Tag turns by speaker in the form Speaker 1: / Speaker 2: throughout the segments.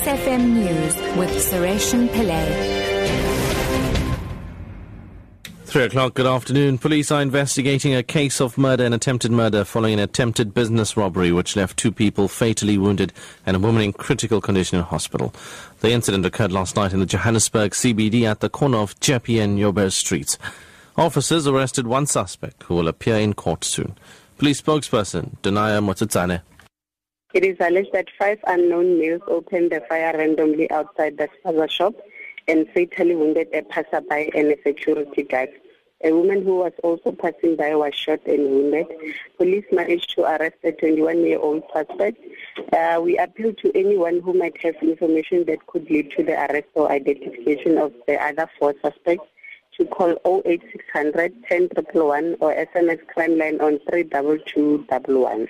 Speaker 1: FM News with Sureshan Pillay.
Speaker 2: Three o'clock, good afternoon. Police are investigating a case of murder and attempted murder following an attempted business robbery which left two people fatally wounded and a woman in critical condition in hospital. The incident occurred last night in the Johannesburg CBD at the corner of Jeppe and Joubert streets. Officers arrested one suspect who will appear in court soon. Police spokesperson Danaya Motsutsane
Speaker 3: It is alleged that five unknown males opened the fire randomly outside the spaza shop and fatally wounded a passerby and a security guard. A woman who was also passing by was shot and wounded. Police managed to arrest a 21-year-old suspect. Uh, we appeal to anyone who might have information that could lead to the arrest or identification of the other four suspects to call 08600 10111 or SMS crime line on 32211.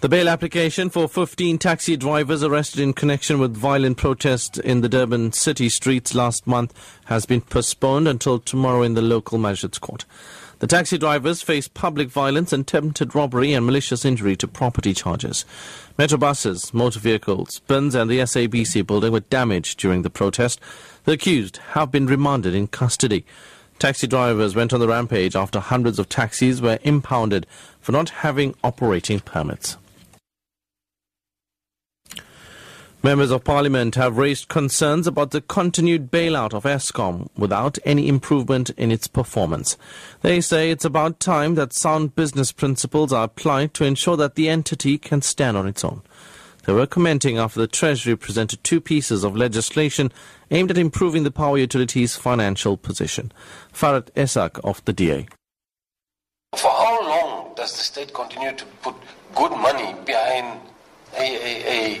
Speaker 2: The bail application for 15 taxi drivers arrested in connection with violent protests in the Durban city streets last month has been postponed until tomorrow in the local magistrates court. The taxi drivers face public violence, attempted robbery and malicious injury to property charges. Metro buses, motor vehicles, bins and the SABC building were damaged during the protest. The accused have been remanded in custody. Taxi drivers went on the rampage after hundreds of taxis were impounded for not having operating permits. Members of Parliament have raised concerns about the continued bailout of Eskom without any improvement in its performance. They say it's about time that sound business principles are applied to ensure that the entity can stand on its own. They were commenting after the Treasury presented two pieces of legislation aimed at improving the power utilities' financial position. Farid Esak of the DA.
Speaker 4: For how long does the state continue to put good money behind a, a, a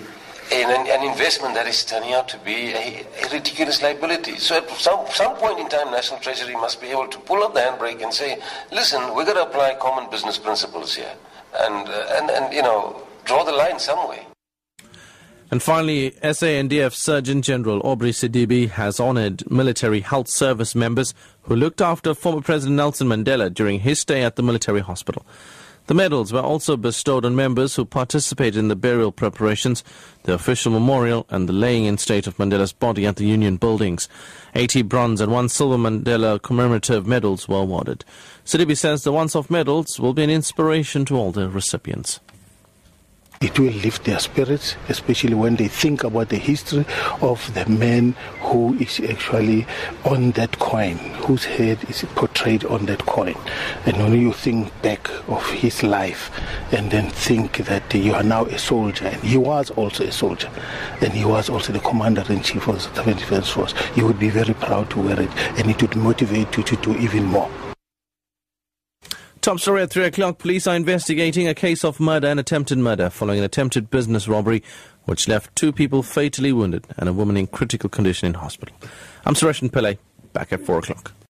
Speaker 4: an, an, investment that is turning out to be a, a, ridiculous liability. So at some, some point in time, National Treasury must be able to pull up the handbrake and say, listen, we're going to apply common business principles here. And, uh, and, and, you know, draw the line some way.
Speaker 2: And finally, SANDF Surgeon General Aubrey Sedupane has honored military health service members who looked after former President Nelson Mandela during his stay at the military hospital. The medals were also bestowed on members who participated in the burial preparations, the official memorial, and the laying in state of Mandela's body at the Union buildings. 80 bronze and one silver Mandela commemorative medals were awarded. Sedupane says the once-off medals will be an inspiration to all the recipients.
Speaker 5: It will lift their spirits, especially when they think about the history of the man who is actually on that coin, whose head is portrayed on that coin. And when you think back of his life and then think that you are now a soldier, and he was also a soldier, and he was also the commander in chief of the Defense Force, you would be very proud to wear it, and it would motivate you to do even more.
Speaker 2: Top story at 3 o'clock. Police are investigating a case of murder and attempted murder following an attempted business robbery which left two people fatally wounded and a woman in critical condition in hospital. I'm Suresh Pillay, back at 4 o'clock.